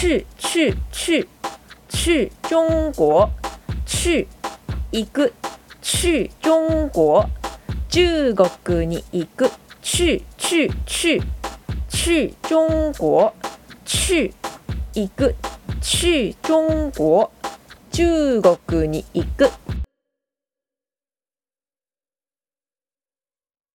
去去去去中国去行く去中国中国に行く去去去去中国去行く去中国中国に行く